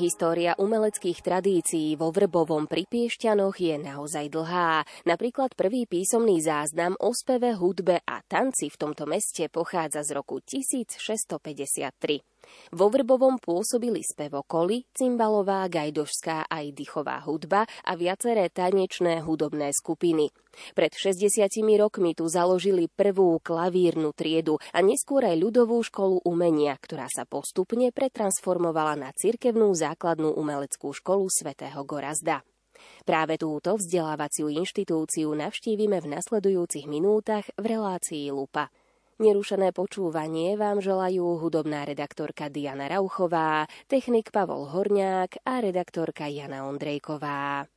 História umeleckých tradícií vo Vrbovom pri Piešťanoch je naozaj dlhá. Napríklad prvý písomný záznam o speve, hudbe a tanci v tomto meste pochádza z roku 1653. Vo Vrbovom pôsobili spevokoly, cymbalová, gajdošská aj dychová hudba a viaceré tanečné hudobné skupiny. Pred 60 rokmi tu založili prvú klavírnu triedu a neskôr aj ľudovú školu umenia, ktorá sa postupne pretransformovala na cirkevnú základnú umeleckú školu svätého Gorazda. Práve túto vzdelávaciu inštitúciu navštívime v nasledujúcich minútach v relácii Lupa. Nerušené počúvanie vám želajú hudobná redaktorka Diana Rauchová, technik Pavol Horňák a redaktorka Jana Ondrejková.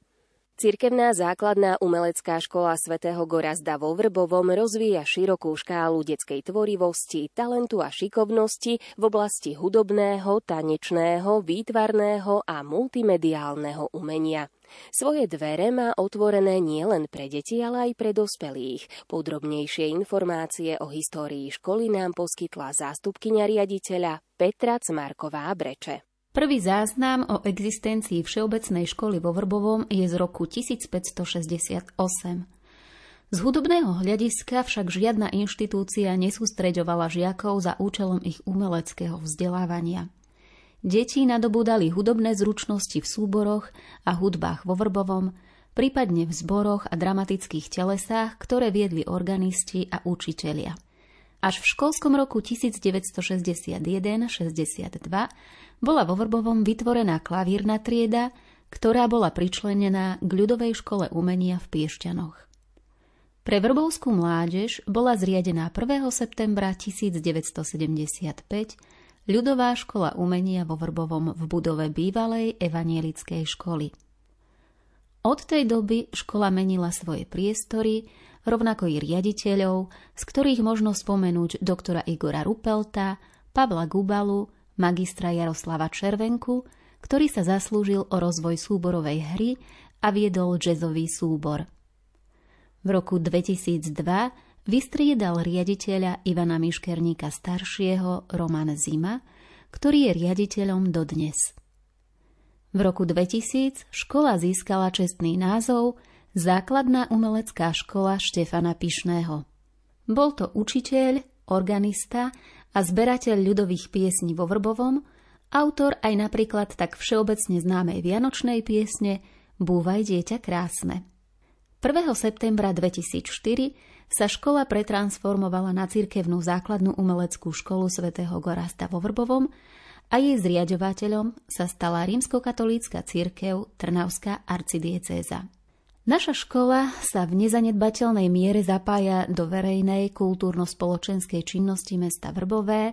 Cirkevná základná umelecká škola svätého Gorazda vo Vrbovom rozvíja širokú škálu detskej tvorivosti, talentu a šikovnosti v oblasti hudobného, tanečného, výtvarného a multimediálneho umenia. Svoje dvere má otvorené nielen pre deti, ale aj pre dospelých. Podrobnejšie informácie o histórii školy nám poskytla zástupkynia riaditeľa Petra Cmarková Breče. Prvý záznam o existencii Všeobecnej školy vo Vrbovom je z roku 1568. Z hudobného hľadiska však žiadna inštitúcia nesústreďovala žiakov za účelom ich umeleckého vzdelávania. Deti nadobúdali hudobné zručnosti v súboroch a hudbách vo Vrbovom, prípadne v zboroch a dramatických telesách, ktoré viedli organisti a učitelia. Až v školskom roku 1961-62 bola vo Vrbovom vytvorená klavírna trieda, ktorá bola pričlenená k ľudovej škole umenia v Piešťanoch. Pre vrbovskú mládež bola zriadená 1. septembra 1975 ľudová škola umenia vo Vrbovom v budove bývalej evanielickej školy. Od tej doby škola menila svoje priestory, rovnako i riaditeľov, z ktorých možno spomenúť doktora Igora Rupelta, Pavla Gubalu, magistra Jaroslava Červenku, ktorý sa zaslúžil o rozvoj súborovej hry a viedol jazzový súbor. V roku 2002 Vystriedal riaditeľa Ivana Miškerníka staršieho Roman Zima, ktorý je riaditeľom dodnes. V roku 2000 škola získala čestný názov Základná umelecká škola Štefana Pišného. Bol to učiteľ, organista a zberateľ ľudových piesní vo Vrbovom, autor aj napríklad tak všeobecne známej vianočnej piesne Búvaj dieťa krásne. 1. septembra 2004 sa škola pretransformovala na cirkevnú základnú umeleckú školu svätého Gorasta vo Vrbovom a jej zriadovateľom sa stala rímskokatolícka cirkev Trnavská arcidiecéza. Naša škola sa v nezanedbateľnej miere zapája do verejnej kultúrno-spoločenskej činnosti mesta Vrbové,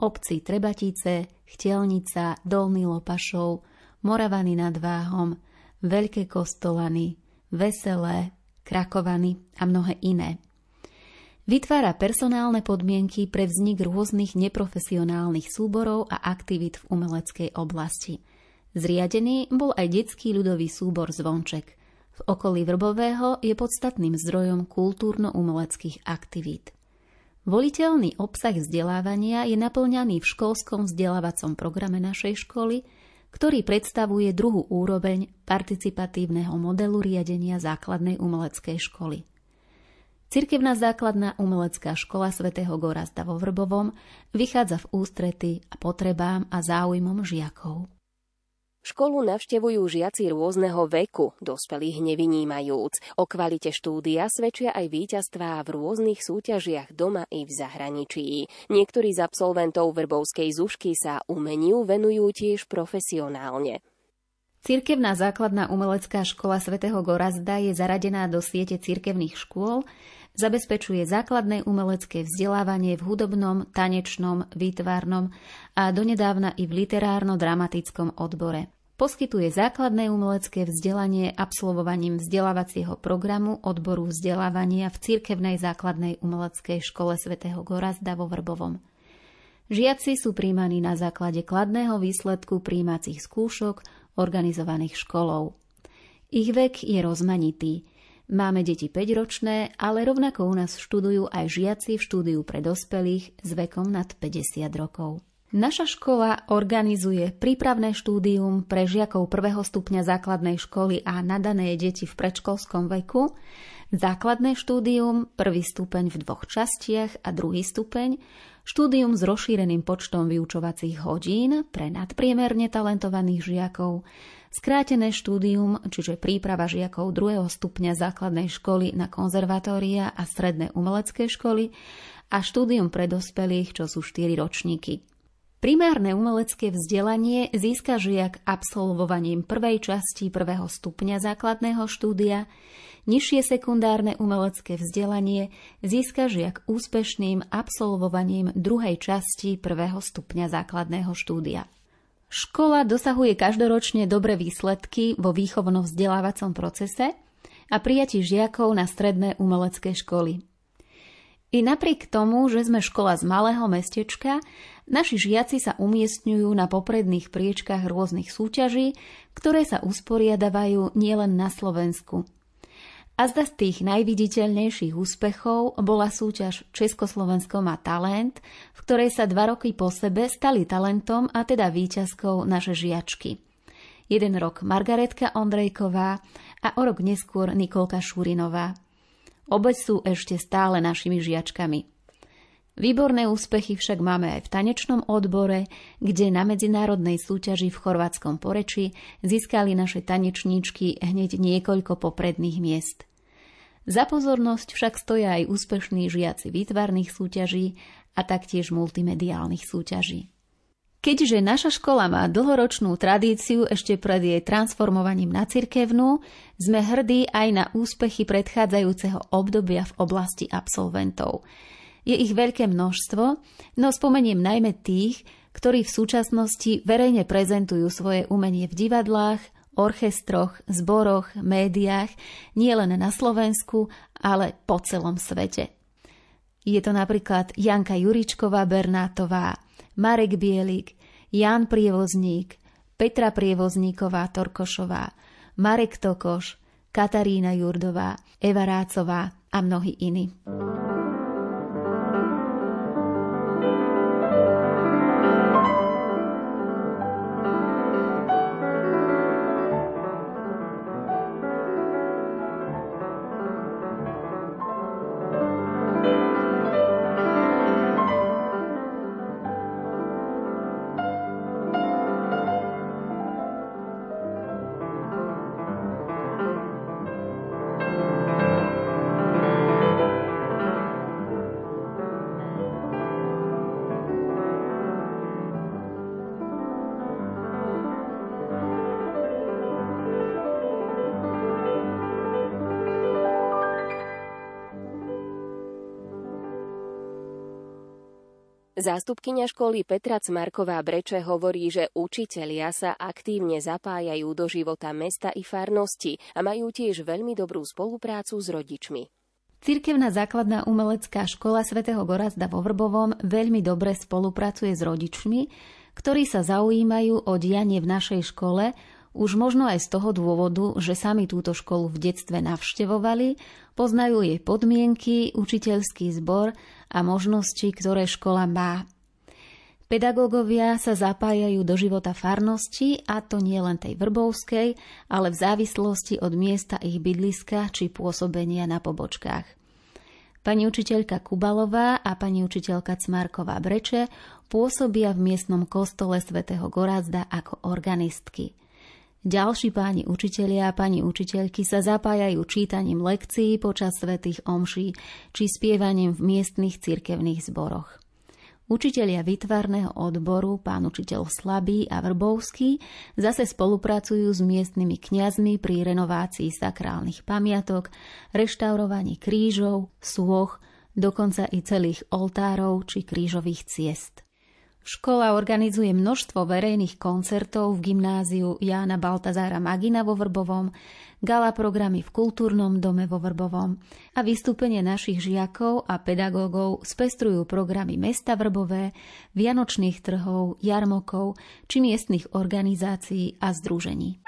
obcí Trebatice, Chtelnica, Dolný Lopašov, Moravany nad Váhom, Veľké Kostolany, Veselé, Krakovany a mnohé iné. Vytvára personálne podmienky pre vznik rôznych neprofesionálnych súborov a aktivít v umeleckej oblasti. Zriadený bol aj detský ľudový súbor Zvonček. V okolí Vrbového je podstatným zdrojom kultúrno-umeleckých aktivít. Voliteľný obsah vzdelávania je naplňaný v školskom vzdelávacom programe našej školy, ktorý predstavuje druhú úroveň participatívneho modelu riadenia základnej umeleckej školy. Cirkevná základná umelecká škola svätého Gorazda vo Vrbovom vychádza v ústrety a potrebám a záujmom žiakov. Školu navštevujú žiaci rôzneho veku, dospelých nevynímajúc. O kvalite štúdia svedčia aj víťazstvá v rôznych súťažiach doma i v zahraničí. Niektorí z absolventov Vrbovskej zušky sa umeniu venujú tiež profesionálne. Cirkevná základná umelecká škola svätého Gorazda je zaradená do siete cirkevných škôl, zabezpečuje základné umelecké vzdelávanie v hudobnom, tanečnom, výtvarnom a donedávna i v literárno-dramatickom odbore. Poskytuje základné umelecké vzdelanie absolvovaním vzdelávacieho programu odboru vzdelávania v cirkevnej základnej umeleckej škole svätého Gorazda vo Vrbovom. Žiaci sú príjmaní na základe kladného výsledku príjmacích skúšok, organizovaných školou. Ich vek je rozmanitý. Máme deti 5-ročné, ale rovnako u nás študujú aj žiaci v štúdiu pre dospelých s vekom nad 50 rokov. Naša škola organizuje prípravné štúdium pre žiakov prvého stupňa základnej školy a nadané deti v predškolskom veku, základné štúdium, prvý stupeň v dvoch častiach a druhý stupeň, štúdium s rozšíreným počtom vyučovacích hodín pre nadpriemerne talentovaných žiakov, skrátené štúdium, čiže príprava žiakov druhého stupňa základnej školy na konzervatória a stredné umelecké školy a štúdium pre dospelých, čo sú 4 ročníky. Primárne umelecké vzdelanie získa žiak absolvovaním prvej časti prvého stupňa základného štúdia, nižšie sekundárne umelecké vzdelanie získa žiak úspešným absolvovaním druhej časti prvého stupňa základného štúdia. Škola dosahuje každoročne dobré výsledky vo výchovno-vzdelávacom procese a prijatí žiakov na stredné umelecké školy. I napriek tomu, že sme škola z malého mestečka, naši žiaci sa umiestňujú na popredných priečkách rôznych súťaží, ktoré sa usporiadavajú nielen na Slovensku. A zda z tých najviditeľnejších úspechov bola súťaž Československo má talent, v ktorej sa dva roky po sebe stali talentom a teda výťazkou naše žiačky. Jeden rok Margaretka Ondrejková a o rok neskôr Nikolka Šurinová. Obe sú ešte stále našimi žiačkami. Výborné úspechy však máme aj v tanečnom odbore, kde na medzinárodnej súťaži v chorvátskom poreči získali naše tanečníčky hneď niekoľko popredných miest. Za pozornosť však stoja aj úspešní žiaci výtvarných súťaží a taktiež multimediálnych súťaží. Keďže naša škola má dlhoročnú tradíciu ešte pred jej transformovaním na cirkevnú, sme hrdí aj na úspechy predchádzajúceho obdobia v oblasti absolventov. Je ich veľké množstvo, no spomeniem najmä tých, ktorí v súčasnosti verejne prezentujú svoje umenie v divadlách, orchestroch, zboroch, médiách, nielen na Slovensku, ale po celom svete. Je to napríklad Janka Juričková Bernátová, Marek Bielik, Jan Prievozník, Petra Prievozníková Torkošová, Marek Tokoš, Katarína Jurdová, Eva Rácová a mnohí iní. Zástupkynia školy Petra Cmarková Breče hovorí, že učitelia sa aktívne zapájajú do života mesta i farnosti a majú tiež veľmi dobrú spoluprácu s rodičmi. Cirkevná základná umelecká škola svätého Gorazda vo Vrbovom veľmi dobre spolupracuje s rodičmi, ktorí sa zaujímajú o dianie v našej škole, už možno aj z toho dôvodu, že sami túto školu v detstve navštevovali, poznajú jej podmienky, učiteľský zbor a možnosti, ktoré škola má. Pedagógovia sa zapájajú do života farnosti, a to nie len tej vrbovskej, ale v závislosti od miesta ich bydliska či pôsobenia na pobočkách. Pani učiteľka Kubalová a pani učiteľka Cmarková Breče pôsobia v miestnom kostole svätého Gorazda ako organistky – ďalší páni učitelia a pani učiteľky sa zapájajú čítaním lekcií počas svetých omší či spievaním v miestnych cirkevných zboroch. Učitelia vytvarného odboru, pán učiteľ Slabý a Vrbovský, zase spolupracujú s miestnymi kňazmi pri renovácii sakrálnych pamiatok, reštaurovaní krížov, sôch, dokonca i celých oltárov či krížových ciest. Škola organizuje množstvo verejných koncertov v gymnáziu Jána Baltazára Magina vo Vrbovom, gala programy v kultúrnom dome vo Vrbovom a vystúpenie našich žiakov a pedagógov spestrujú programy mesta Vrbové, vianočných trhov, jarmokov či miestnych organizácií a združení.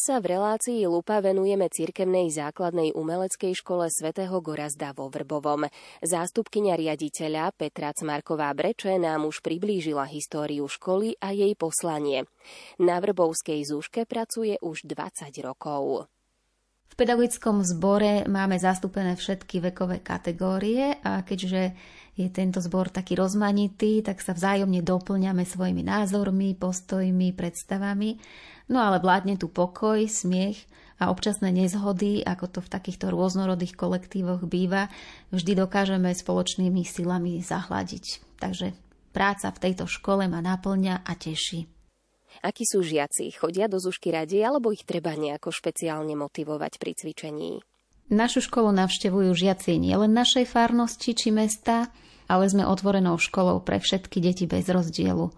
Dnes sa v relácii Lupa venujeme cirkevnej základnej umeleckej škole svätého Gorazda vo Vrbovom. Zástupkynia riaditeľa Petra Cmarková Breče nám už priblížila históriu školy a jej poslanie. Na Vrbovskej zúške pracuje už 20 rokov. V pedagogickom zbore máme zastúpené všetky vekové kategórie a keďže je tento zbor taký rozmanitý, tak sa vzájomne doplňame svojimi názormi, postojmi, predstavami No ale vládne tu pokoj, smiech a občasné nezhody, ako to v takýchto rôznorodých kolektívoch býva, vždy dokážeme spoločnými silami zahladiť. Takže práca v tejto škole ma naplňa a teší. Akí sú žiaci? Chodia do zušky radi alebo ich treba nejako špeciálne motivovať pri cvičení? Našu školu navštevujú žiaci nielen našej farnosti či mesta, ale sme otvorenou školou pre všetky deti bez rozdielu.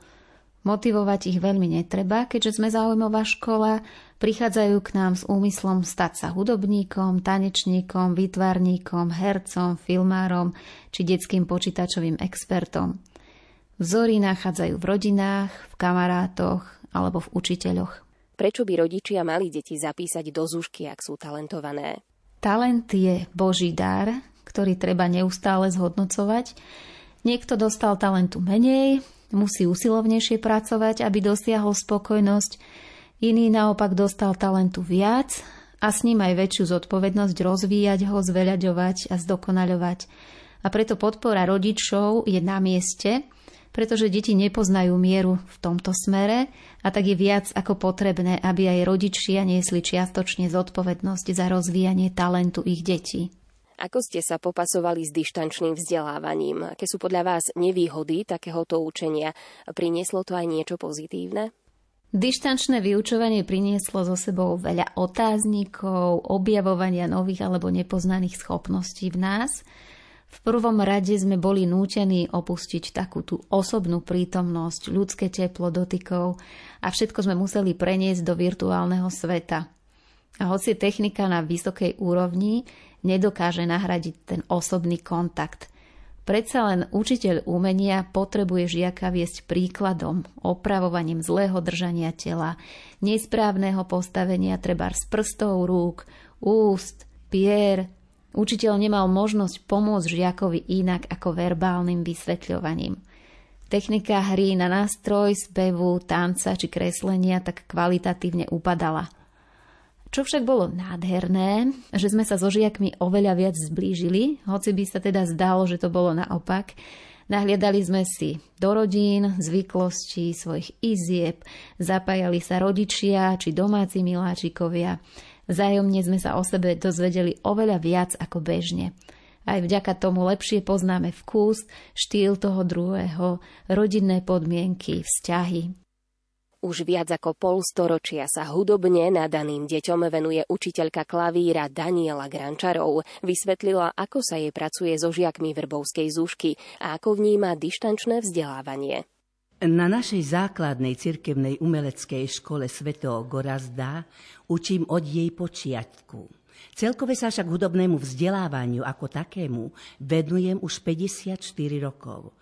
Motivovať ich veľmi netreba, keďže sme zaujímavá škola, prichádzajú k nám s úmyslom stať sa hudobníkom, tanečníkom, výtvarníkom, hercom, filmárom či detským počítačovým expertom. Vzory nachádzajú v rodinách, v kamarátoch alebo v učiteľoch. Prečo by rodičia mali deti zapísať do zúšky, ak sú talentované? Talent je Boží dar, ktorý treba neustále zhodnocovať. Niekto dostal talentu menej, musí usilovnejšie pracovať, aby dosiahol spokojnosť, iný naopak dostal talentu viac a s ním aj väčšiu zodpovednosť rozvíjať ho, zveľaďovať a zdokonaľovať. A preto podpora rodičov je na mieste, pretože deti nepoznajú mieru v tomto smere a tak je viac ako potrebné, aby aj rodičia niesli čiastočne zodpovednosť za rozvíjanie talentu ich detí. Ako ste sa popasovali s dištančným vzdelávaním? Aké sú podľa vás nevýhody takéhoto učenia? Prinieslo to aj niečo pozitívne? Dištančné vyučovanie prinieslo so sebou veľa otáznikov, objavovania nových alebo nepoznaných schopností v nás. V prvom rade sme boli nútení opustiť takú tú osobnú prítomnosť, ľudské teplo dotykov a všetko sme museli preniesť do virtuálneho sveta. A hoci technika na vysokej úrovni, nedokáže nahradiť ten osobný kontakt. Predsa len učiteľ umenia potrebuje žiaka viesť príkladom, opravovaním zlého držania tela, nesprávneho postavenia treba z prstov rúk, úst, pier. Učiteľ nemal možnosť pomôcť žiakovi inak ako verbálnym vysvetľovaním. Technika hry na nástroj, spevu, tanca či kreslenia tak kvalitatívne upadala – čo však bolo nádherné, že sme sa so žiakmi oveľa viac zblížili, hoci by sa teda zdalo, že to bolo naopak. Nahliadali sme si do rodín, zvyklostí, svojich izieb, zapájali sa rodičia či domáci miláčikovia. Zájomne sme sa o sebe dozvedeli oveľa viac ako bežne. Aj vďaka tomu lepšie poznáme vkus, štýl toho druhého, rodinné podmienky, vzťahy. Už viac ako pol storočia sa hudobne nadaným deťom venuje učiteľka klavíra Daniela Grančarov. Vysvetlila, ako sa jej pracuje so žiakmi Vrbovskej zúšky a ako vníma dištančné vzdelávanie. Na našej základnej cirkevnej umeleckej škole svätého Gorazda učím od jej počiatku. Celkové sa však hudobnému vzdelávaniu ako takému venujem už 54 rokov.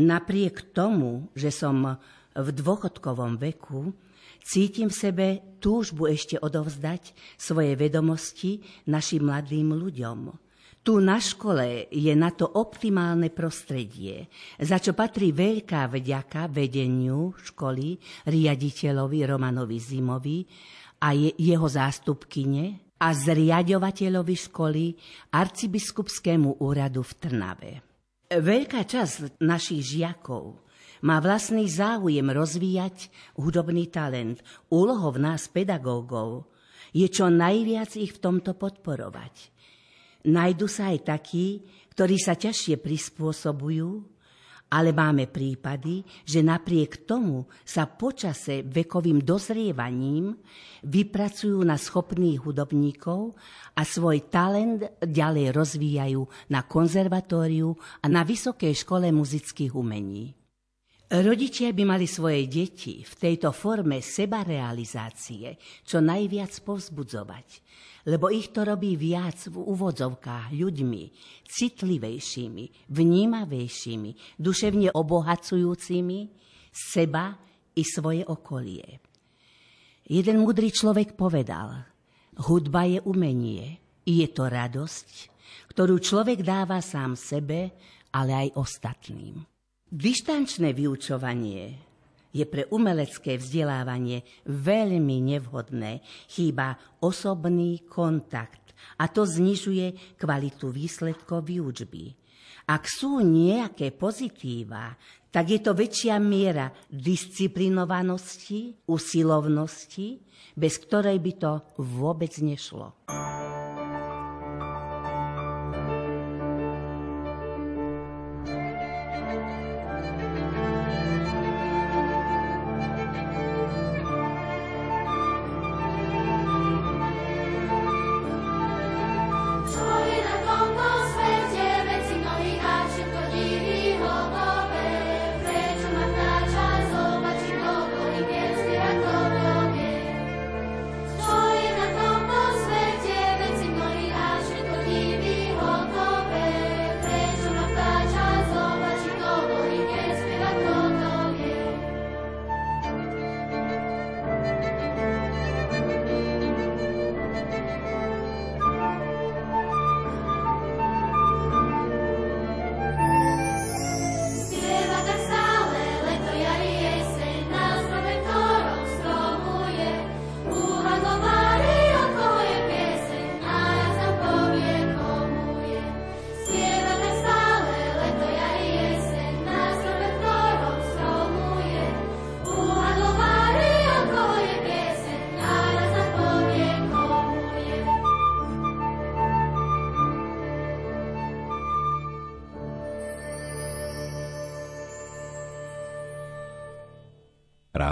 Napriek tomu, že som v dôchodkovom veku, cítim v sebe túžbu ešte odovzdať svoje vedomosti našim mladým ľuďom. Tu na škole je na to optimálne prostredie, za čo patrí veľká vďaka vedeniu školy, riaditeľovi Romanovi Zimovi a je, jeho zástupkyne a zriadovateľovi školy arcibiskupskému úradu v Trnave. Veľká časť našich žiakov má vlastný záujem rozvíjať hudobný talent. Úlohou nás, pedagógov, je čo najviac ich v tomto podporovať. Najdu sa aj takí, ktorí sa ťažšie prispôsobujú, ale máme prípady, že napriek tomu sa počase vekovým dozrievaním vypracujú na schopných hudobníkov a svoj talent ďalej rozvíjajú na konzervatóriu a na Vysokej škole muzických umení. Rodičia by mali svoje deti v tejto forme sebarealizácie čo najviac povzbudzovať, lebo ich to robí viac v úvodzovkách ľuďmi, citlivejšími, vnímavejšími, duševne obohacujúcimi seba i svoje okolie. Jeden mudrý človek povedal, hudba je umenie, je to radosť, ktorú človek dáva sám sebe, ale aj ostatným. Dištančné vyučovanie je pre umelecké vzdelávanie veľmi nevhodné. Chýba osobný kontakt a to znižuje kvalitu výsledkov výučby. Ak sú nejaké pozitíva, tak je to väčšia miera disciplinovanosti, usilovnosti, bez ktorej by to vôbec nešlo.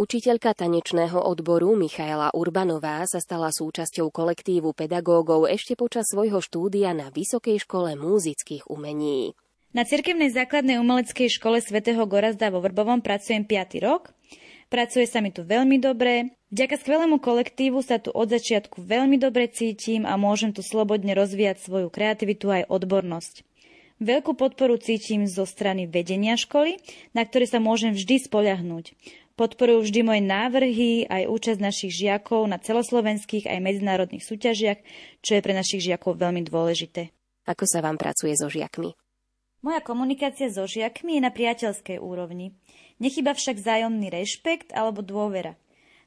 Učiteľka tanečného odboru Michaela Urbanová sa stala súčasťou kolektívu pedagógov ešte počas svojho štúdia na Vysokej škole múzických umení. Na cirkevnej základnej umeleckej škole svätého Gorazda vo Vrbovom pracujem 5. rok. Pracuje sa mi tu veľmi dobre. Vďaka skvelému kolektívu sa tu od začiatku veľmi dobre cítim a môžem tu slobodne rozvíjať svoju kreativitu aj odbornosť. Veľkú podporu cítim zo strany vedenia školy, na ktoré sa môžem vždy spoľahnúť. Podporujú vždy moje návrhy aj účasť našich žiakov na celoslovenských aj medzinárodných súťažiach, čo je pre našich žiakov veľmi dôležité. Ako sa vám pracuje so žiakmi? Moja komunikácia so žiakmi je na priateľskej úrovni. Nechyba však vzájomný rešpekt alebo dôvera.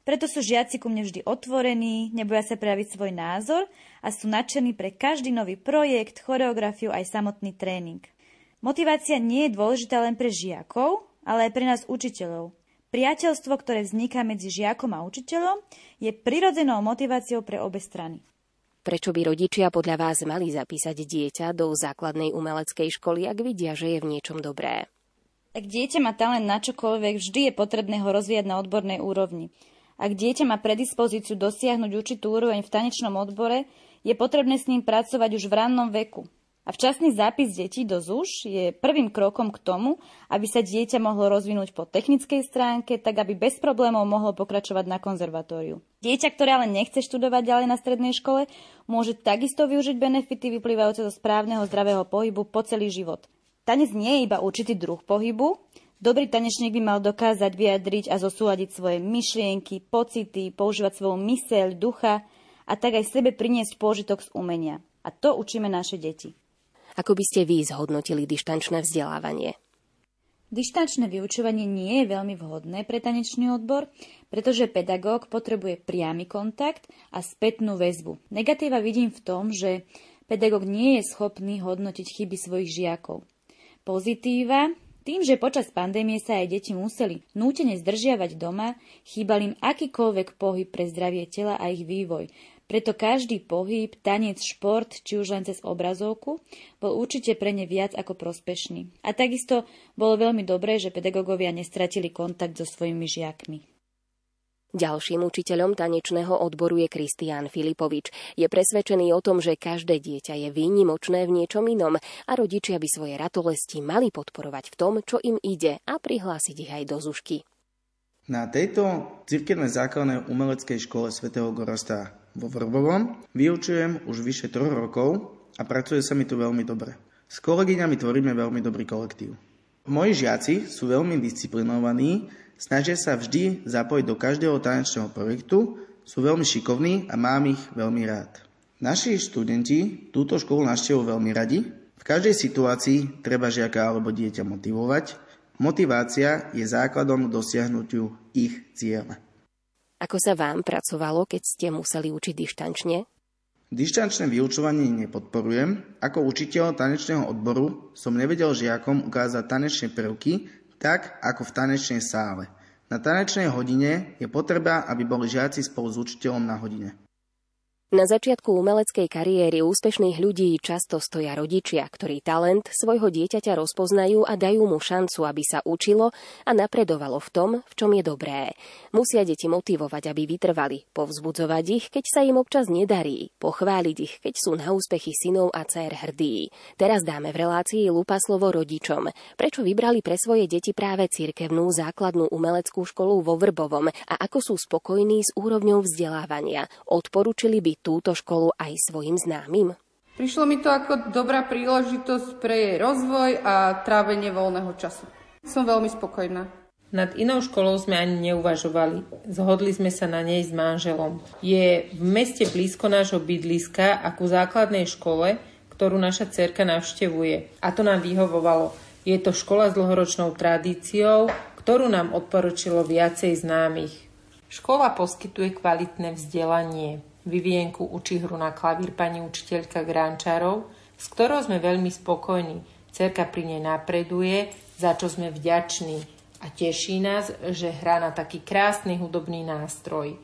Preto sú žiaci ku mne vždy otvorení, neboja sa prejaviť svoj názor a sú nadšení pre každý nový projekt, choreografiu aj samotný tréning. Motivácia nie je dôležitá len pre žiakov, ale aj pre nás učiteľov. Priateľstvo, ktoré vzniká medzi žiakom a učiteľom, je prirodzenou motiváciou pre obe strany. Prečo by rodičia podľa vás mali zapísať dieťa do základnej umeleckej školy, ak vidia, že je v niečom dobré? Ak dieťa má talent na čokoľvek, vždy je potrebné ho rozvíjať na odbornej úrovni. Ak dieťa má predispozíciu dosiahnuť určitú úroveň v tanečnom odbore, je potrebné s ním pracovať už v rannom veku. A včasný zápis detí do ZUŠ je prvým krokom k tomu, aby sa dieťa mohlo rozvinúť po technickej stránke, tak aby bez problémov mohlo pokračovať na konzervatóriu. Dieťa, ktoré ale nechce študovať ďalej na strednej škole, môže takisto využiť benefity vyplývajúce zo správneho zdravého pohybu po celý život. Tanec nie je iba určitý druh pohybu, Dobrý tanečník by mal dokázať vyjadriť a zosúľadiť svoje myšlienky, pocity, používať svoju myseľ, ducha a tak aj sebe priniesť pôžitok z umenia. A to učíme naše deti. Ako by ste vy zhodnotili dištančné vzdelávanie? Dištančné vyučovanie nie je veľmi vhodné pre tanečný odbor, pretože pedagóg potrebuje priamy kontakt a spätnú väzbu. Negatíva vidím v tom, že pedagóg nie je schopný hodnotiť chyby svojich žiakov. Pozitíva tým, že počas pandémie sa aj deti museli nútene zdržiavať doma, chýbal im akýkoľvek pohyb pre zdravie tela a ich vývoj, preto každý pohyb, tanec, šport, či už len cez obrazovku, bol určite pre ne viac ako prospešný. A takisto bolo veľmi dobré, že pedagógovia nestratili kontakt so svojimi žiakmi. Ďalším učiteľom tanečného odboru je Kristián Filipovič. Je presvedčený o tom, že každé dieťa je výnimočné v niečom inom a rodičia by svoje ratolesti mali podporovať v tom, čo im ide a prihlásiť ich aj do zušky. Na tejto cirkevnej základnej umeleckej škole svätého Gorasta vo Vrbovom. Vyučujem už vyše troch rokov a pracuje sa mi tu veľmi dobre. S kolegyňami tvoríme veľmi dobrý kolektív. Moji žiaci sú veľmi disciplinovaní, snažia sa vždy zapojiť do každého tanečného projektu, sú veľmi šikovní a mám ich veľmi rád. Naši študenti túto školu navštevujú veľmi radi. V každej situácii treba žiaka alebo dieťa motivovať. Motivácia je základom dosiahnutiu ich cieľa. Ako sa vám pracovalo, keď ste museli učiť dištančne? Dištančné vyučovanie nepodporujem. Ako učiteľ tanečného odboru som nevedel žiakom ukázať tanečné prvky tak, ako v tanečnej sále. Na tanečnej hodine je potreba, aby boli žiaci spolu s učiteľom na hodine. Na začiatku umeleckej kariéry úspešných ľudí často stoja rodičia, ktorí talent svojho dieťaťa rozpoznajú a dajú mu šancu, aby sa učilo a napredovalo v tom, v čom je dobré. Musia deti motivovať, aby vytrvali, povzbudzovať ich, keď sa im občas nedarí, pochváliť ich, keď sú na úspechy synov a dcer hrdí. Teraz dáme v relácii lupa slovo rodičom. Prečo vybrali pre svoje deti práve cirkevnú základnú umeleckú školu vo Vrbovom a ako sú spokojní s úrovňou vzdelávania? Odporúčili by túto školu aj svojim známym? Prišlo mi to ako dobrá príležitosť pre jej rozvoj a trávenie voľného času. Som veľmi spokojná. Nad inou školou sme ani neuvažovali. Zhodli sme sa na nej s manželom. Je v meste blízko nášho bydliska a ku základnej škole, ktorú naša cerka navštevuje. A to nám vyhovovalo. Je to škola s dlhoročnou tradíciou, ktorú nám odporučilo viacej známych. Škola poskytuje kvalitné vzdelanie. Vivienku učí hru na klavír pani učiteľka Grančarov, s ktorou sme veľmi spokojní. Cerka pri nej napreduje, za čo sme vďační a teší nás, že hrá na taký krásny hudobný nástroj.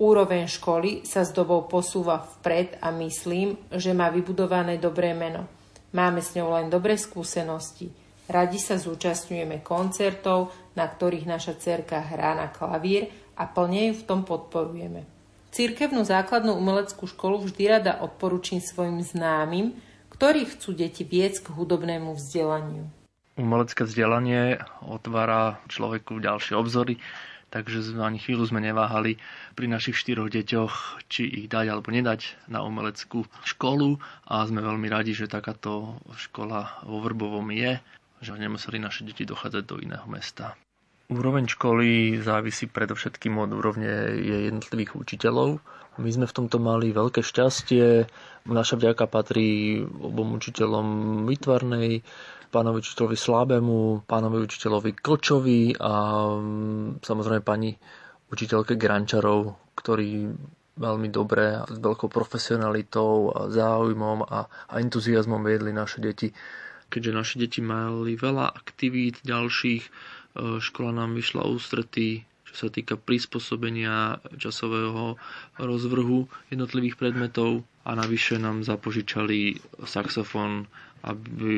Úroveň školy sa s dobou posúva vpred a myslím, že má vybudované dobré meno. Máme s ňou len dobré skúsenosti. Radi sa zúčastňujeme koncertov, na ktorých naša cerka hrá na klavír a plne ju v tom podporujeme. Cirkevnú základnú umeleckú školu vždy rada odporúčim svojim známym, ktorí chcú deti viesť k hudobnému vzdelaniu. Umelecké vzdelanie otvára človeku ďalšie obzory, takže ani chvíľu sme neváhali pri našich štyroch deťoch, či ich dať alebo nedať na umeleckú školu a sme veľmi radi, že takáto škola vo Vrbovom je že nemuseli naše deti dochádzať do iného mesta. Úroveň školy závisí predovšetkým od úrovne jednotlivých učiteľov. My sme v tomto mali veľké šťastie. Naša vďaka patrí obom učiteľom výtvarnej, pánovi učiteľovi Slabemu, pánovi učiteľovi Kočovi a mm, samozrejme pani učiteľke Grančarov, ktorí veľmi dobre a s veľkou profesionalitou a záujmom a, a entuziasmom viedli naše deti keďže naše deti mali veľa aktivít ďalších, škola nám vyšla ústretí, čo sa týka prispôsobenia časového rozvrhu jednotlivých predmetov a navyše nám zapožičali saxofón, aby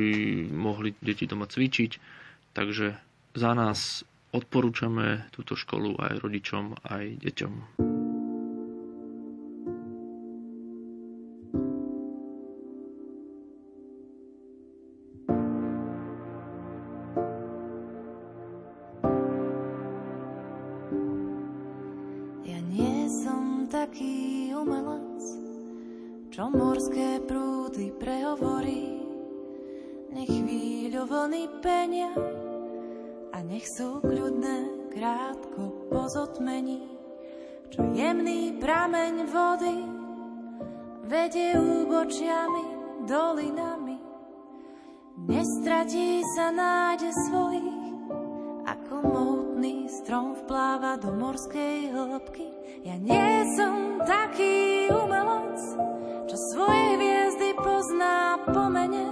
mohli deti doma cvičiť. Takže za nás odporúčame túto školu aj rodičom, aj deťom. Nech sú kľudné krátko pozotmení, čo jemný prameň vody vedie úbočiami, dolinami. Nestratí sa nájde svojich, ako mohutný strom vpláva do morskej hĺbky. Ja nie som taký umelec, čo svoje hviezdy pozná po mene.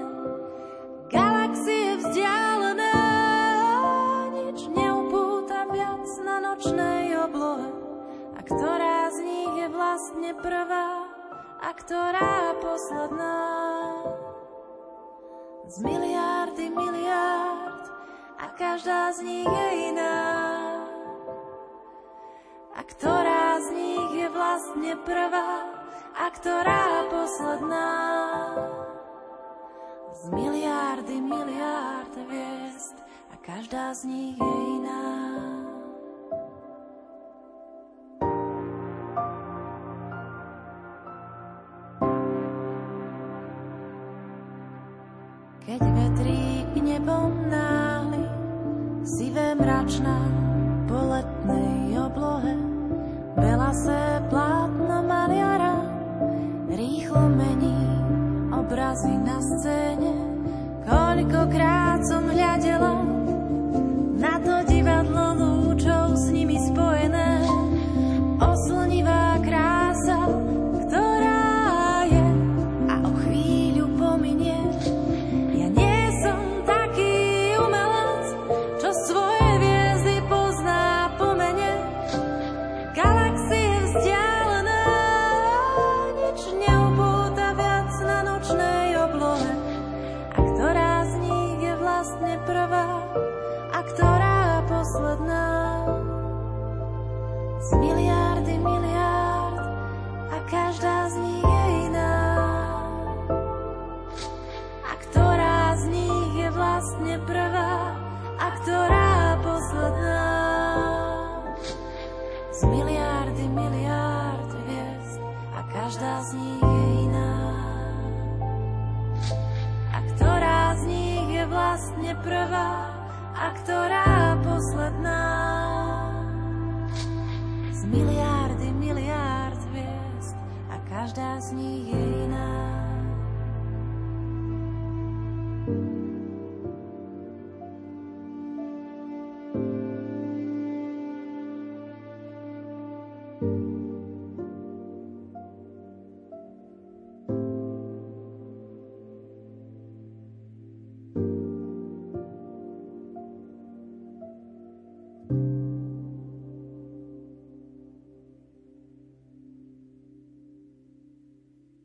Galaxie vzdialené nočnej oblohe a ktorá z nich je vlastne prvá a ktorá posledná. Z miliardy miliárd a každá z nich je iná. A ktorá je vlastne prvá a ktorá posledná. Z miliardy miliárd hviezd a každá z nich je iná. nebom náhly, sivé mračná po letnej oblohe, se plátno Sweet enough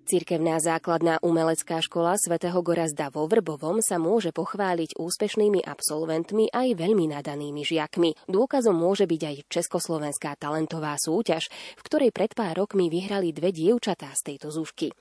Cirkevná základná umelecká škola svätého Gorazda vo Vrbovom sa môže pochváliť úspešnými absolventmi aj veľmi nadanými žiakmi. Dôkazom môže byť aj Československá talentová súťaž, v ktorej pred pár rokmi vyhrali dve dievčatá z tejto zúšky.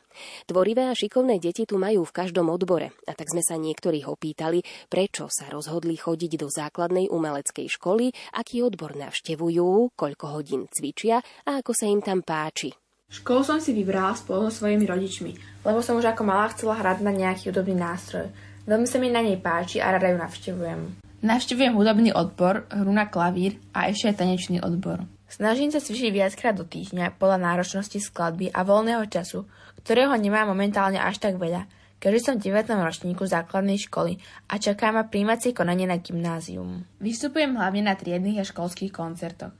Tvorivé a šikovné deti tu majú v každom odbore, a tak sme sa niektorých opýtali, prečo sa rozhodli chodiť do základnej umeleckej školy, aký odbor navštevujú, koľko hodín cvičia a ako sa im tam páči. Školu som si vybrala spolu so svojimi rodičmi, lebo som už ako malá chcela hrať na nejaký hudobný nástroj. Veľmi sa mi na nej páči a rada ju navštevujem. Navštevujem hudobný odbor, hru na klavír a ešte aj tanečný odbor. Snažím sa cvičiť viackrát do týždňa podľa náročnosti skladby a voľného času, ktorého nemám momentálne až tak veľa, keďže som v 9. ročníku základnej školy a čaká ma príjmacie konanie na gymnázium. Vystupujem hlavne na triednych a školských koncertoch.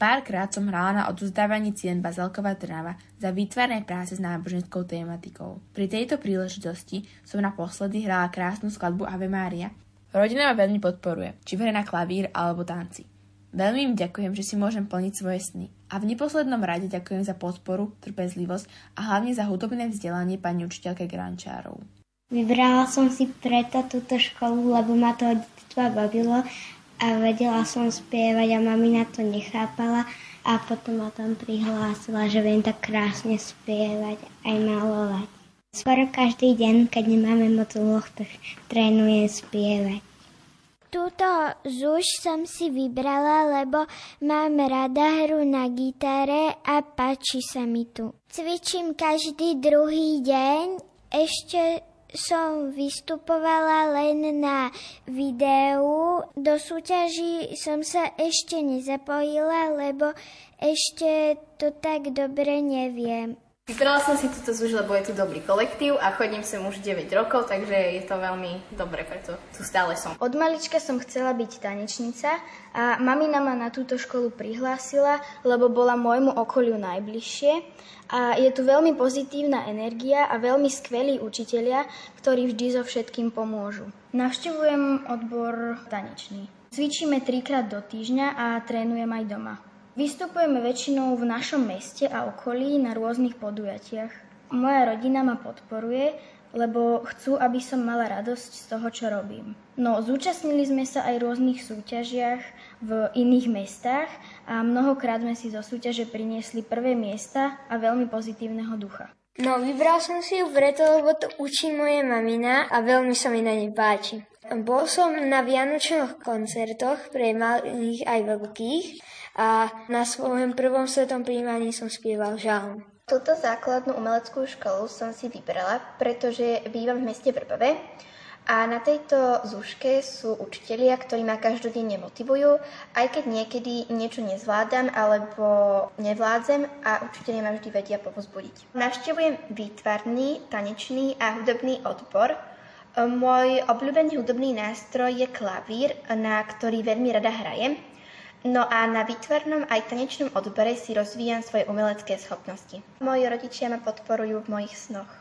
Párkrát som hrala na oduzdávaní cien Bazelková Trnava za výtvarné práce s náboženskou tématikou. Pri tejto príležitosti som naposledy hrala krásnu skladbu Ave Maria. Rodina ma veľmi podporuje, či v na klavír alebo tanci. Veľmi im ďakujem, že si môžem plniť svoje sny. A v neposlednom rade ďakujem za podporu, trpezlivosť a hlavne za hudobné vzdelanie pani učiteľke Grančárov. Vybrala som si preto túto školu, lebo ma to od detstva bavilo a vedela som spievať a mamina to nechápala a potom ma tam prihlásila, že viem tak krásne spievať aj malovať. Skoro každý deň, keď nemáme moc úloh, tak trénujem spievať. Túto zuž som si vybrala, lebo mám rada hru na gitare a páči sa mi tu. Cvičím každý druhý deň, ešte som vystupovala len na videu. Do súťaží som sa ešte nezapojila, lebo ešte to tak dobre neviem. Vybrala som si túto zúž, lebo je tu dobrý kolektív a chodím sem už 9 rokov, takže je to veľmi dobre, preto tu stále som. Od malička som chcela byť tanečnica a mamina ma na túto školu prihlásila, lebo bola môjmu okoliu najbližšie a je tu veľmi pozitívna energia a veľmi skvelí učitelia, ktorí vždy so všetkým pomôžu. Navštevujem odbor tanečný. Cvičíme trikrát do týždňa a trénujem aj doma. Vystupujeme väčšinou v našom meste a okolí na rôznych podujatiach. Moja rodina ma podporuje, lebo chcú, aby som mala radosť z toho, čo robím. No, zúčastnili sme sa aj rôznych súťažiach v iných mestách a mnohokrát sme si zo súťaže priniesli prvé miesta a veľmi pozitívneho ducha. No, vybral som si ju preto, lebo to učí moje mamina a veľmi sa mi na nej páči. Bol som na vianočných koncertoch pre malých aj veľkých a na svojom prvom svetom príjmaní som spieval žalm. Túto základnú umeleckú školu som si vybrala, pretože bývam v meste Vrbove a na tejto zúške sú učitelia, ktorí ma každodenne motivujú, aj keď niekedy niečo nezvládam alebo nevládzem a učitelia ma vždy vedia povzbudiť. Navštevujem výtvarný, tanečný a hudobný odbor. Môj obľúbený hudobný nástroj je klavír, na ktorý veľmi rada hrajem No a na výtvarnom aj tanečnom odbore si rozvíjam svoje umelecké schopnosti. Moji rodičia ma podporujú v mojich snoch.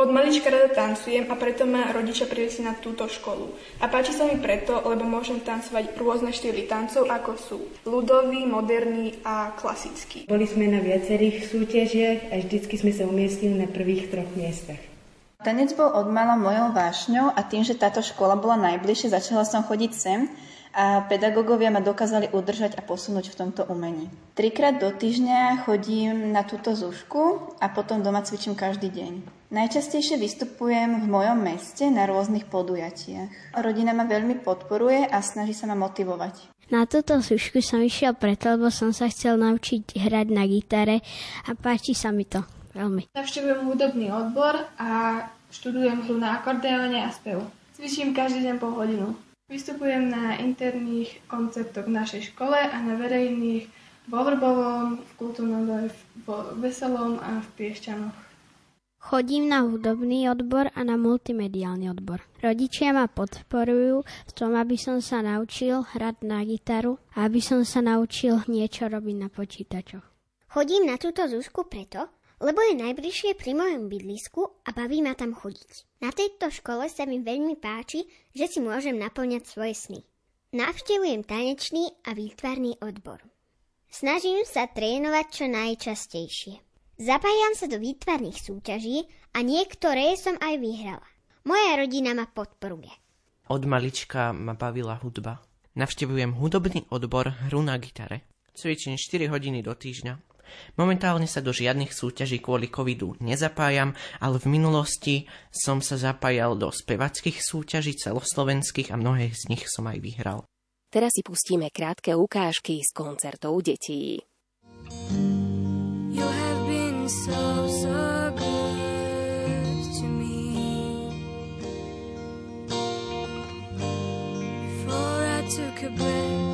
Od malička rada tancujem a preto ma rodičia priviesli na túto školu. A páči sa mi preto, lebo môžem tancovať rôzne štýly tancov, ako sú ľudový, moderný a klasický. Boli sme na viacerých súťažiach a vždycky sme sa umiestnili na prvých troch miestach. Tanec bol od mala mojou vášňou a tým, že táto škola bola najbližšie, začala som chodiť sem a pedagógovia ma dokázali udržať a posunúť v tomto umení. Trikrát do týždňa chodím na túto zúšku a potom doma cvičím každý deň. Najčastejšie vystupujem v mojom meste na rôznych podujatiach. Rodina ma veľmi podporuje a snaží sa ma motivovať. Na túto súšku som išiel preto, lebo som sa chcel naučiť hrať na gitare a páči sa mi to veľmi. Navštevujem hudobný odbor a študujem hru na akordeóne a spev. Cvičím každý deň po hodinu. Vystupujem na interných koncertoch v našej škole a na verejných vo Vrbovom, v Kultúrnom dole, vo Veselom a v Piešťanoch. Chodím na hudobný odbor a na multimediálny odbor. Rodičia ma podporujú v tom, aby som sa naučil hrať na gitaru a aby som sa naučil niečo robiť na počítačoch. Chodím na túto zúšku preto, lebo je najbližšie pri mojom bydlisku a baví ma tam chodiť. Na tejto škole sa mi veľmi páči, že si môžem naplňať svoje sny. Navštevujem tanečný a výtvarný odbor. Snažím sa trénovať čo najčastejšie. Zapájam sa do výtvarných súťaží a niektoré som aj vyhrala. Moja rodina ma podporuje. Od malička ma bavila hudba. Navštevujem hudobný odbor hru na gitare. Cvičím 4 hodiny do týždňa. Momentálne sa do žiadnych súťaží kvôli covidu nezapájam, ale v minulosti som sa zapájal do spevackých súťaží celoslovenských a mnohé z nich som aj vyhral. Teraz si pustíme krátke ukážky z koncertov detí. You have been so, so good to me. Before I took a breath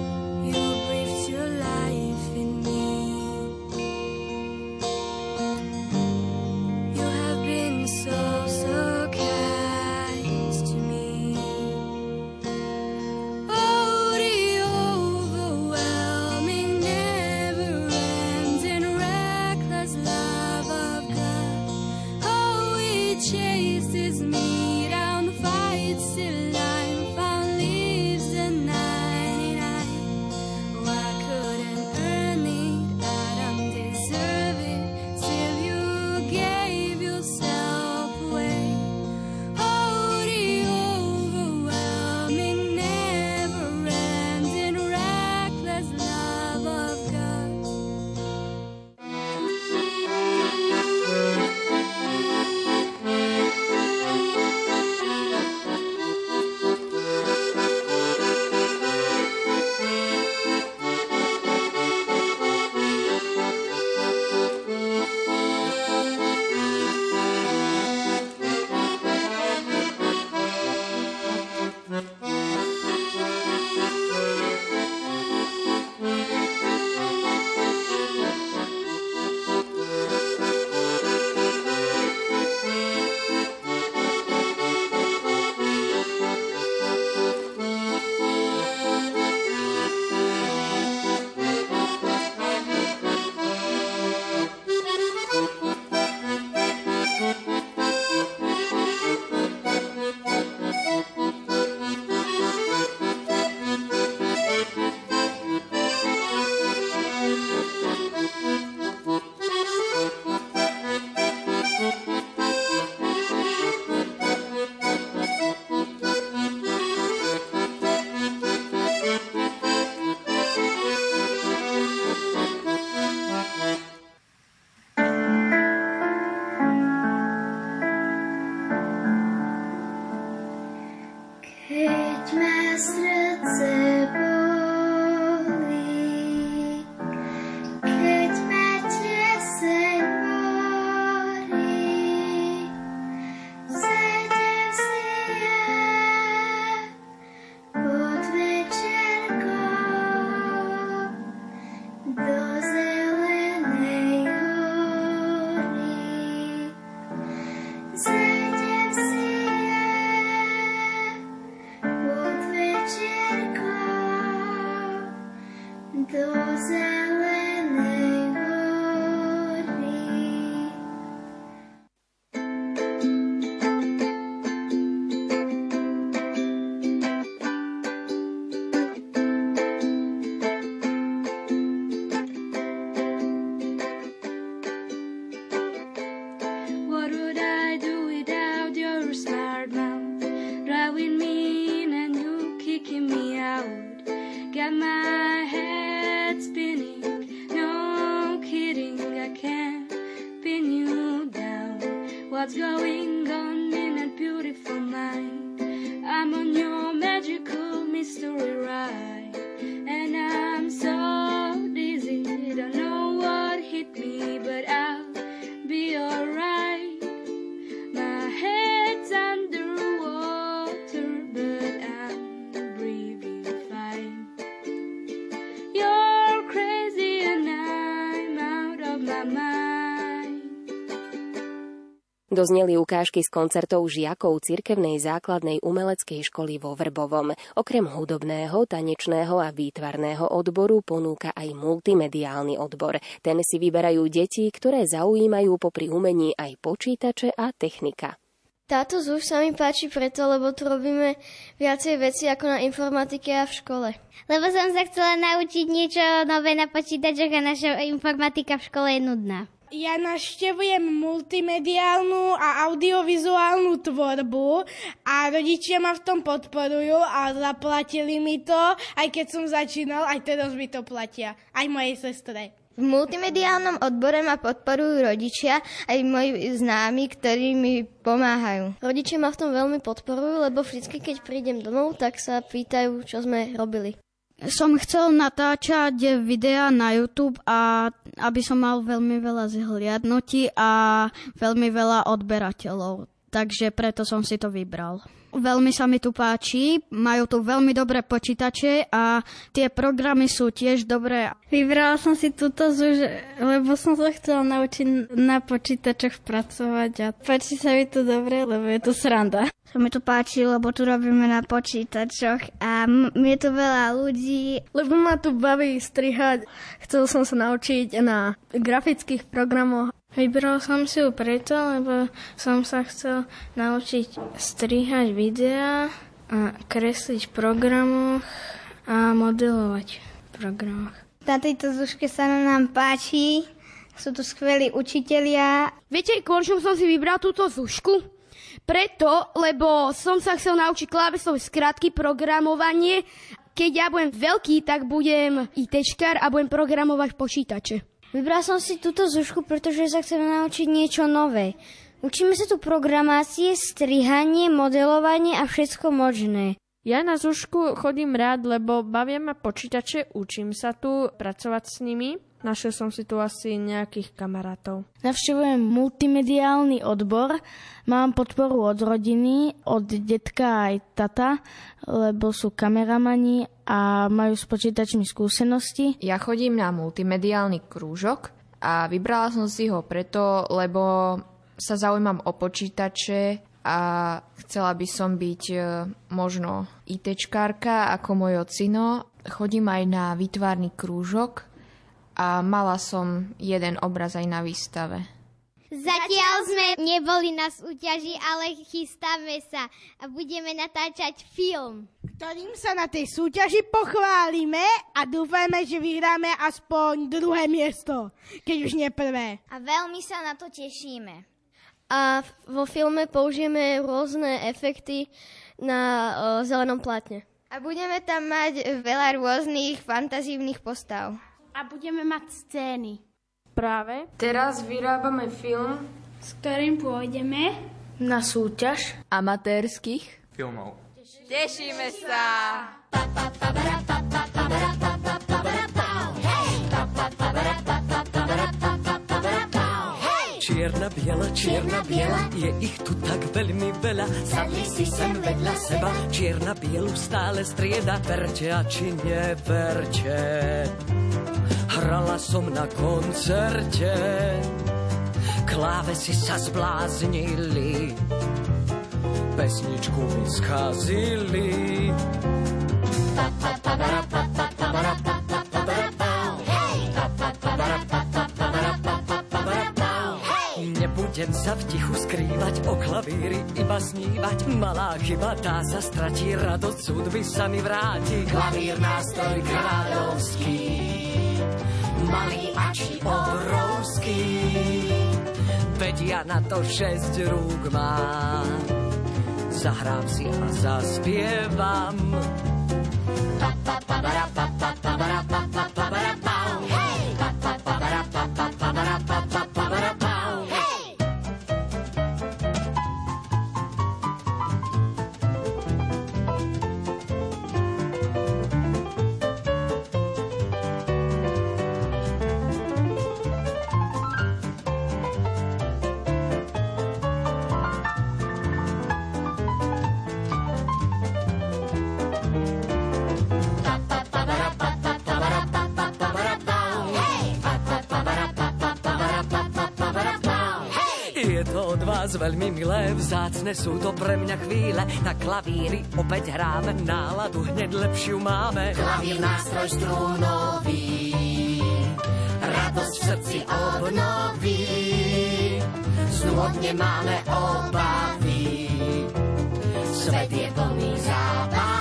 Dozneli ukážky z koncertov žiakov cirkevnej základnej umeleckej školy vo Vrbovom. Okrem hudobného, tanečného a výtvarného odboru ponúka aj multimediálny odbor. Ten si vyberajú deti, ktoré zaujímajú popri umení aj počítače a technika. Táto zúž sa mi páči preto, lebo tu robíme viacej veci ako na informatike a v škole. Lebo som sa chcela naučiť niečo nové na počítačoch a naša informatika v škole je nudná. Ja naštevujem multimediálnu a audiovizuálnu tvorbu a rodičia ma v tom podporujú a zaplatili mi to, aj keď som začínal, aj teraz mi to platia, aj mojej sestre. V multimediálnom odbore ma podporujú rodičia aj moji známi, ktorí mi pomáhajú. Rodičia ma v tom veľmi podporujú, lebo vždy, keď prídem domov, tak sa pýtajú, čo sme robili. Som chcel natáčať videá na YouTube a aby som mal veľmi veľa zhliadnutí a veľmi veľa odberateľov. Takže preto som si to vybral. Veľmi sa mi tu páči, majú tu veľmi dobré počítače a tie programy sú tiež dobré. Vybrala som si túto zuž, lebo som sa chcela naučiť na počítačoch pracovať a páči sa mi tu dobre, lebo je to sranda sa mi to páči, lebo tu robíme na počítačoch a m- je tu veľa ľudí. Lebo ma tu baví strihať. Chcel som sa naučiť na grafických programoch. Vybral som si ju preto, lebo som sa chcel naučiť strihať videá a kresliť v programoch a modelovať v programoch. Na tejto zuške sa nám páči, sú tu skvelí učitelia. Viete, kvôli som si vybral túto zušku? Preto, lebo som sa chcel naučiť klávesové skratky, programovanie. Keď ja budem veľký, tak budem ITčkar a budem programovať počítače. Vybral som si túto zušku, pretože sa chcem naučiť niečo nové. Učíme sa tu programácie, strihanie, modelovanie a všetko možné. Ja na Zušku chodím rád, lebo bavia ma počítače, učím sa tu pracovať s nimi. Našiel som si tu asi nejakých kamarátov. Navštevujem multimediálny odbor, mám podporu od rodiny, od detka aj tata, lebo sú kameramani a majú s počítačmi skúsenosti. Ja chodím na multimediálny krúžok a vybrala som si ho preto, lebo sa zaujímam o počítače a chcela by som byť e, možno ITčkárka ako môj ocino. Chodím aj na výtvarný krúžok a mala som jeden obraz aj na výstave. Zatiaľ sme neboli na súťaži, ale chystáme sa a budeme natáčať film. Ktorým sa na tej súťaži pochválime a dúfame, že vyhráme aspoň druhé miesto, keď už nie prvé. A veľmi sa na to tešíme a vo filme použijeme rôzne efekty na uh, zelenom plátne. A budeme tam mať veľa rôznych fantazívnych postav. A budeme mať scény. Práve. Teraz vyrábame film, s ktorým pôjdeme na súťaž amatérských filmov. Tešíme sa! Čierna, biela, čierna, biela, je ich tu tak veľmi veľa. Sadli si sem vedľa seba, čierna, bielu stále strieda. Verte a či neverte, hrala som na koncerte. Klávesy sa zbláznili, pesničku mi skazili. Pa, pa, pa, pa, pa, pa, pa, pa, pa. Nebudem sa v tichu skrývať, o klavíri iba snívať. Malá chyba, tá sa stratí, radosť súdby sa mi vráti. Klavír nástroj kráľovský, malý a či obrovský. Vedia na to šesť rúk mám. Zahrám si a zaspievam. Pa, pa, pa, pa, pa, pa, vás veľmi milé, vzácne sú to pre mňa chvíle. Na klavíri opäť hráme, náladu hneď lepšiu máme. Klavír nástroj strúnový, radosť v srdci obnoví. Znôd nemáme obavy, svet je plný zábavy.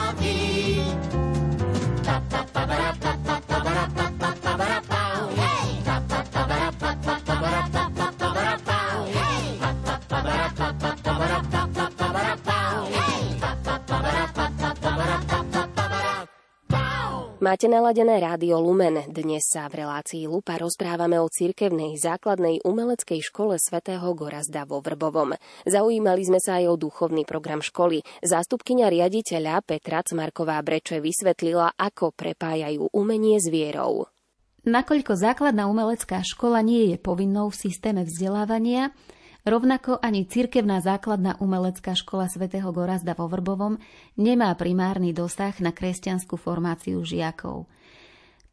Máte naladené rádio Lumen. Dnes sa v relácii Lupa rozprávame o cirkevnej základnej umeleckej škole svätého Gorazda vo Vrbovom. Zaujímali sme sa aj o duchovný program školy. Zástupkynia riaditeľa Petra Cmarková Breče vysvetlila, ako prepájajú umenie s vierou. Nakoľko základná umelecká škola nie je povinnou v systéme vzdelávania, Rovnako ani cirkevná základná umelecká škola svätého Gorazda vo Vrbovom nemá primárny dosah na kresťanskú formáciu žiakov.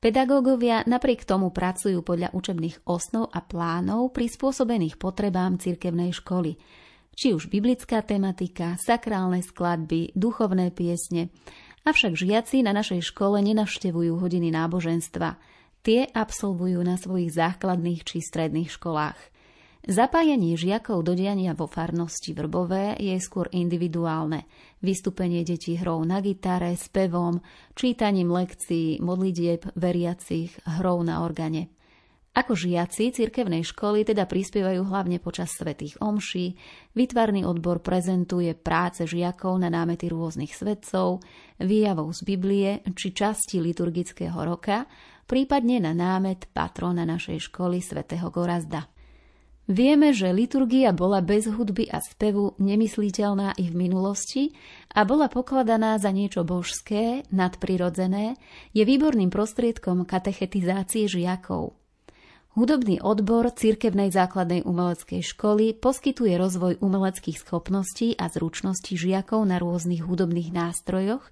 Pedagógovia napriek tomu pracujú podľa učebných osnov a plánov prispôsobených potrebám cirkevnej školy. Či už biblická tematika, sakrálne skladby, duchovné piesne. Avšak žiaci na našej škole nenavštevujú hodiny náboženstva. Tie absolvujú na svojich základných či stredných školách. Zapájanie žiakov do diania vo farnosti Vrbové je skôr individuálne. Vystúpenie detí hrou na gitare, spevom, čítaním lekcií, modlitieb veriacich, hrou na organe. Ako žiaci cirkevnej školy teda prispievajú hlavne počas svetých omší, vytvarný odbor prezentuje práce žiakov na námety rôznych svetcov, výjavov z Biblie či časti liturgického roka, prípadne na námet patrona našej školy svätého Gorazda. Vieme, že liturgia bola bez hudby a spevu nemysliteľná i v minulosti a bola pokladaná za niečo božské, nadprirodzené, je výborným prostriedkom katechetizácie žiakov. Hudobný odbor Cirkevnej základnej umeleckej školy poskytuje rozvoj umeleckých schopností a zručností žiakov na rôznych hudobných nástrojoch,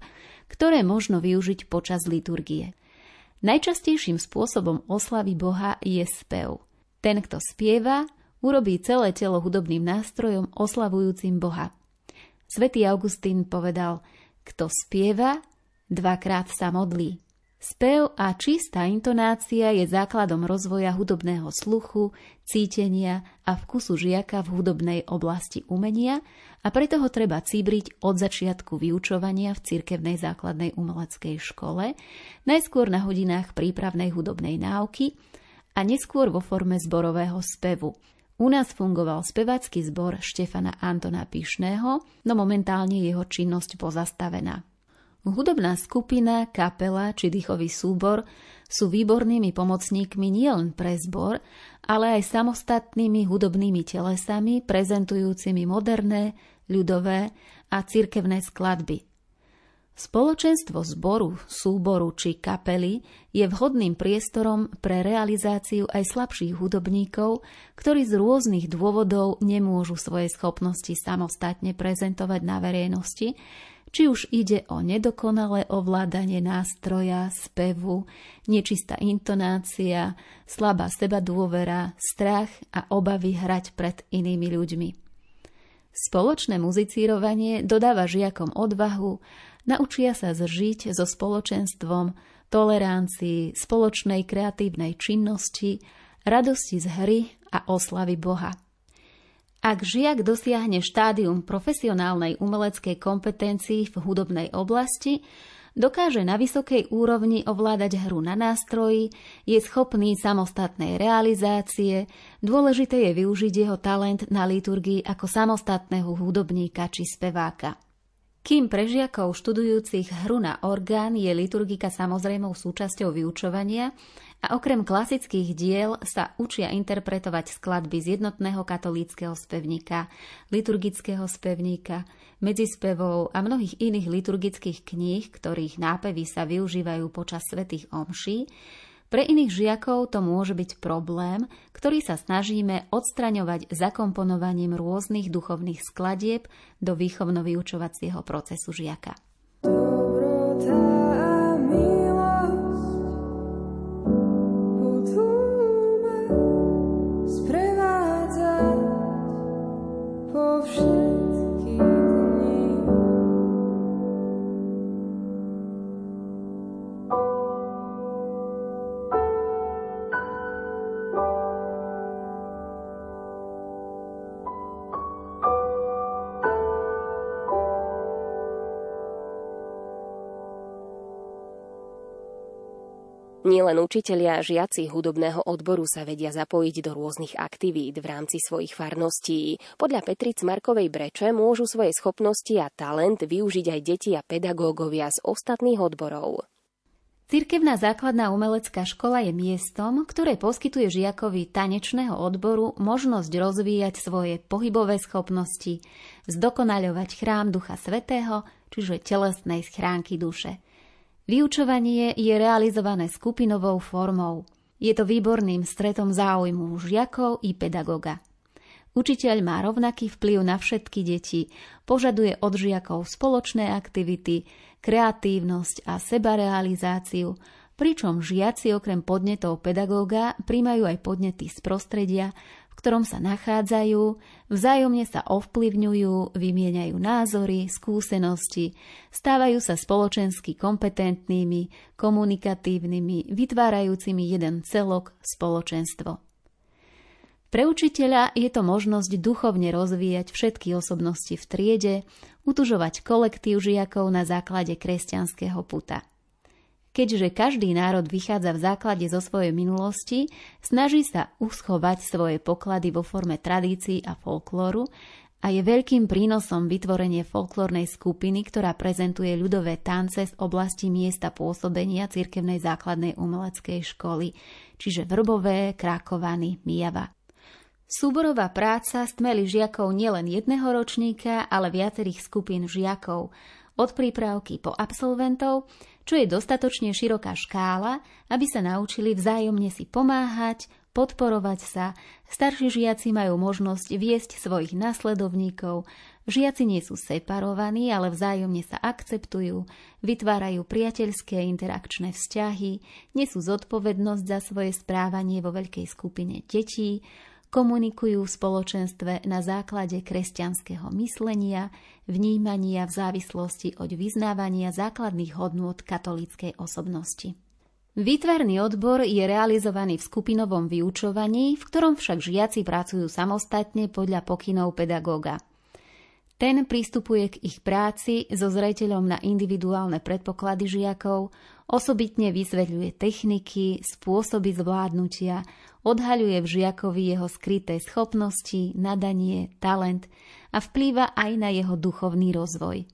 ktoré možno využiť počas liturgie. Najčastejším spôsobom oslavy Boha je spev. Ten, kto spieva, urobí celé telo hudobným nástrojom oslavujúcim Boha. Svetý Augustín povedal, kto spieva, dvakrát sa modlí. Spev a čistá intonácia je základom rozvoja hudobného sluchu, cítenia a vkusu žiaka v hudobnej oblasti umenia a preto ho treba cíbriť od začiatku vyučovania v cirkevnej základnej umeleckej škole, najskôr na hodinách prípravnej hudobnej náuky a neskôr vo forme zborového spevu – u nás fungoval spevácky zbor Štefana Antona Pišného, no momentálne jeho činnosť pozastavená. Hudobná skupina, kapela či dýchový súbor sú výbornými pomocníkmi nielen pre zbor, ale aj samostatnými hudobnými telesami prezentujúcimi moderné, ľudové a cirkevné skladby – Spoločenstvo zboru, súboru či kapely je vhodným priestorom pre realizáciu aj slabších hudobníkov, ktorí z rôznych dôvodov nemôžu svoje schopnosti samostatne prezentovať na verejnosti, či už ide o nedokonalé ovládanie nástroja, spevu, nečistá intonácia, slabá seba dôvera, strach a obavy hrať pred inými ľuďmi. Spoločné muzicírovanie dodáva žiakom odvahu Naučia sa zžiť so spoločenstvom, tolerancii, spoločnej kreatívnej činnosti, radosti z hry a oslavy Boha. Ak žiak dosiahne štádium profesionálnej umeleckej kompetencii v hudobnej oblasti, dokáže na vysokej úrovni ovládať hru na nástroji, je schopný samostatnej realizácie, dôležité je využiť jeho talent na liturgii ako samostatného hudobníka či speváka. Kým pre žiakov študujúcich hru na orgán je liturgika samozrejmou súčasťou vyučovania a okrem klasických diel sa učia interpretovať skladby z jednotného katolíckého spevníka, liturgického spevníka, medzispevov a mnohých iných liturgických kníh, ktorých nápevy sa využívajú počas svätých omší, pre iných žiakov to môže byť problém, ktorý sa snažíme odstraňovať zakomponovaním rôznych duchovných skladieb do výchovno-vyučovacieho procesu žiaka. Nielen učitelia žiaci hudobného odboru sa vedia zapojiť do rôznych aktivít v rámci svojich farností. Podľa Petric Markovej Breče môžu svoje schopnosti a talent využiť aj deti a pedagógovia z ostatných odborov. Cirkevná základná umelecká škola je miestom, ktoré poskytuje žiakovi tanečného odboru možnosť rozvíjať svoje pohybové schopnosti, zdokonaľovať chrám Ducha Svetého, čiže telesnej schránky duše. Vyučovanie je realizované skupinovou formou. Je to výborným stretom záujmu žiakov i pedagoga. Učiteľ má rovnaký vplyv na všetky deti, požaduje od žiakov spoločné aktivity, kreatívnosť a sebarealizáciu, pričom žiaci okrem podnetov pedagóga príjmajú aj podnety z prostredia, v ktorom sa nachádzajú, vzájomne sa ovplyvňujú, vymieňajú názory, skúsenosti, stávajú sa spoločensky kompetentnými, komunikatívnymi, vytvárajúcimi jeden celok spoločenstvo. Pre učiteľa je to možnosť duchovne rozvíjať všetky osobnosti v triede, utužovať kolektív žiakov na základe kresťanského puta. Keďže každý národ vychádza v základe zo svojej minulosti, snaží sa uschovať svoje poklady vo forme tradícií a folklóru a je veľkým prínosom vytvorenie folklórnej skupiny, ktorá prezentuje ľudové tance z oblasti miesta pôsobenia cirkevnej základnej umeleckej školy, čiže Vrbové, Krakovany, Mijava. Súborová práca stmeli žiakov nielen jedného ročníka, ale viacerých skupín žiakov, od prípravky po absolventov, čo je dostatočne široká škála, aby sa naučili vzájomne si pomáhať, podporovať sa, starší žiaci majú možnosť viesť svojich nasledovníkov, žiaci nie sú separovaní, ale vzájomne sa akceptujú, vytvárajú priateľské interakčné vzťahy, nesú zodpovednosť za svoje správanie vo veľkej skupine detí, komunikujú v spoločenstve na základe kresťanského myslenia, vnímania v závislosti od vyznávania základných hodnôt katolíckej osobnosti. Výtvarný odbor je realizovaný v skupinovom vyučovaní, v ktorom však žiaci pracujú samostatne podľa pokynov pedagóga. Ten pristupuje k ich práci so zreteľom na individuálne predpoklady žiakov, osobitne vysvetľuje techniky, spôsoby zvládnutia, odhaľuje v žiakovi jeho skryté schopnosti, nadanie, talent a vplýva aj na jeho duchovný rozvoj.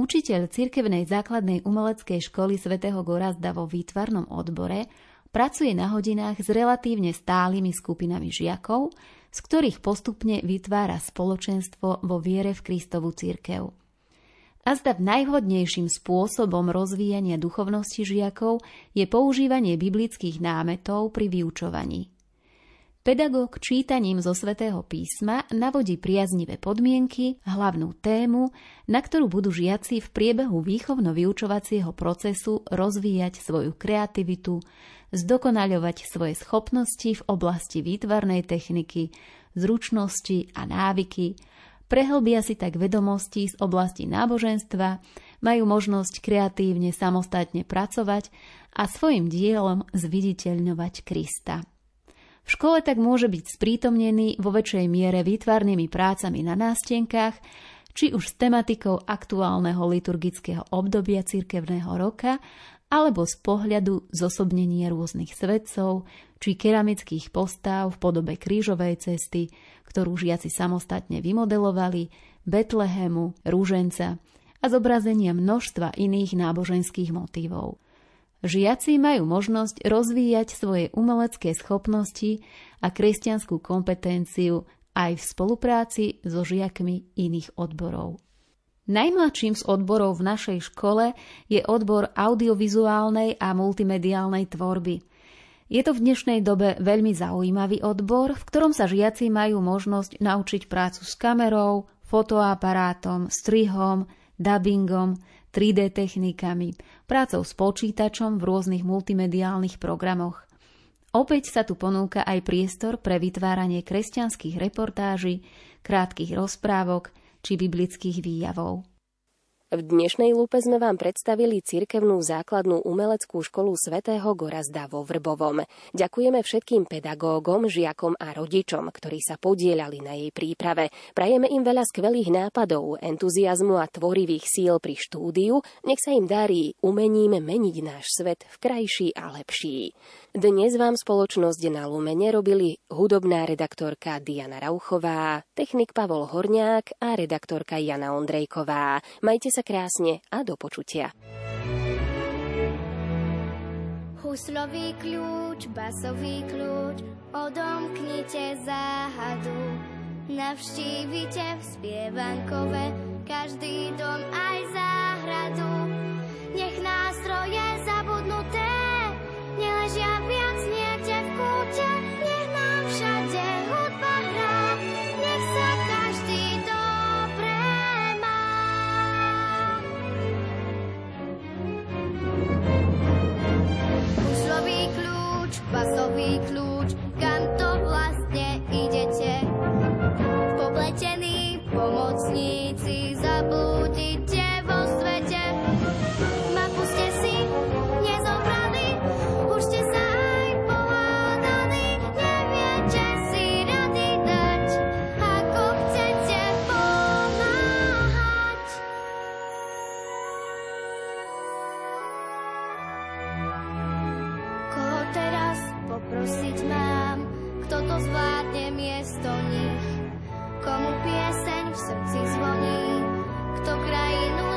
Učiteľ cirkevnej základnej umeleckej školy svätého Gorazda vo výtvarnom odbore pracuje na hodinách s relatívne stálymi skupinami žiakov, z ktorých postupne vytvára spoločenstvo vo viere v Kristovu cirkev. A zda najvhodnejším spôsobom rozvíjania duchovnosti žiakov je používanie biblických námetov pri vyučovaní. Pedagóg čítaním zo svätého písma navodí priaznivé podmienky, hlavnú tému, na ktorú budú žiaci v priebehu výchovno-vyučovacieho procesu rozvíjať svoju kreativitu, zdokonaľovať svoje schopnosti v oblasti výtvarnej techniky, zručnosti a návyky, prehlbia si tak vedomosti z oblasti náboženstva, majú možnosť kreatívne samostatne pracovať a svojim dielom zviditeľňovať Krista. V škole tak môže byť sprítomnený vo väčšej miere výtvarnými prácami na nástenkách, či už s tematikou aktuálneho liturgického obdobia cirkevného roka, alebo z pohľadu zosobnenia rôznych svetcov, či keramických postáv v podobe krížovej cesty, ktorú žiaci samostatne vymodelovali, Betlehemu, rúženca a zobrazenia množstva iných náboženských motívov. Žiaci majú možnosť rozvíjať svoje umelecké schopnosti a kresťanskú kompetenciu aj v spolupráci so žiakmi iných odborov. Najmladším z odborov v našej škole je odbor audiovizuálnej a multimediálnej tvorby. Je to v dnešnej dobe veľmi zaujímavý odbor, v ktorom sa žiaci majú možnosť naučiť prácu s kamerou, fotoaparátom, strihom, dubbingom, 3D technikami, prácou s počítačom v rôznych multimediálnych programoch. Opäť sa tu ponúka aj priestor pre vytváranie kresťanských reportáží, krátkých rozprávok, či biblických výjavov. V dnešnej lúpe sme vám predstavili cirkevnú základnú umeleckú školu svätého Gorazda vo Vrbovom. Ďakujeme všetkým pedagógom, žiakom a rodičom, ktorí sa podielali na jej príprave. Prajeme im veľa skvelých nápadov, entuziasmu a tvorivých síl pri štúdiu. Nech sa im darí umením meniť náš svet v krajší a lepší. Dnes vám spoločnosť na Lumene robili hudobná redaktorka Diana Rauchová, technik Pavol Horniák a redaktorka Jana Ondrejková. Majte sa krásne a do počutia. Huslový kľúč, basový kľúč, odomknite záhadu. Navštívite v spievankove každý dom aj záhradu. Nech nástroje zabudnuté neležia viac niekde v kúte, kľúč, basový kľúč, kam to vlastne idete? Popletení pomocníci Komu pieseň v srdci zvoní, kto krajinu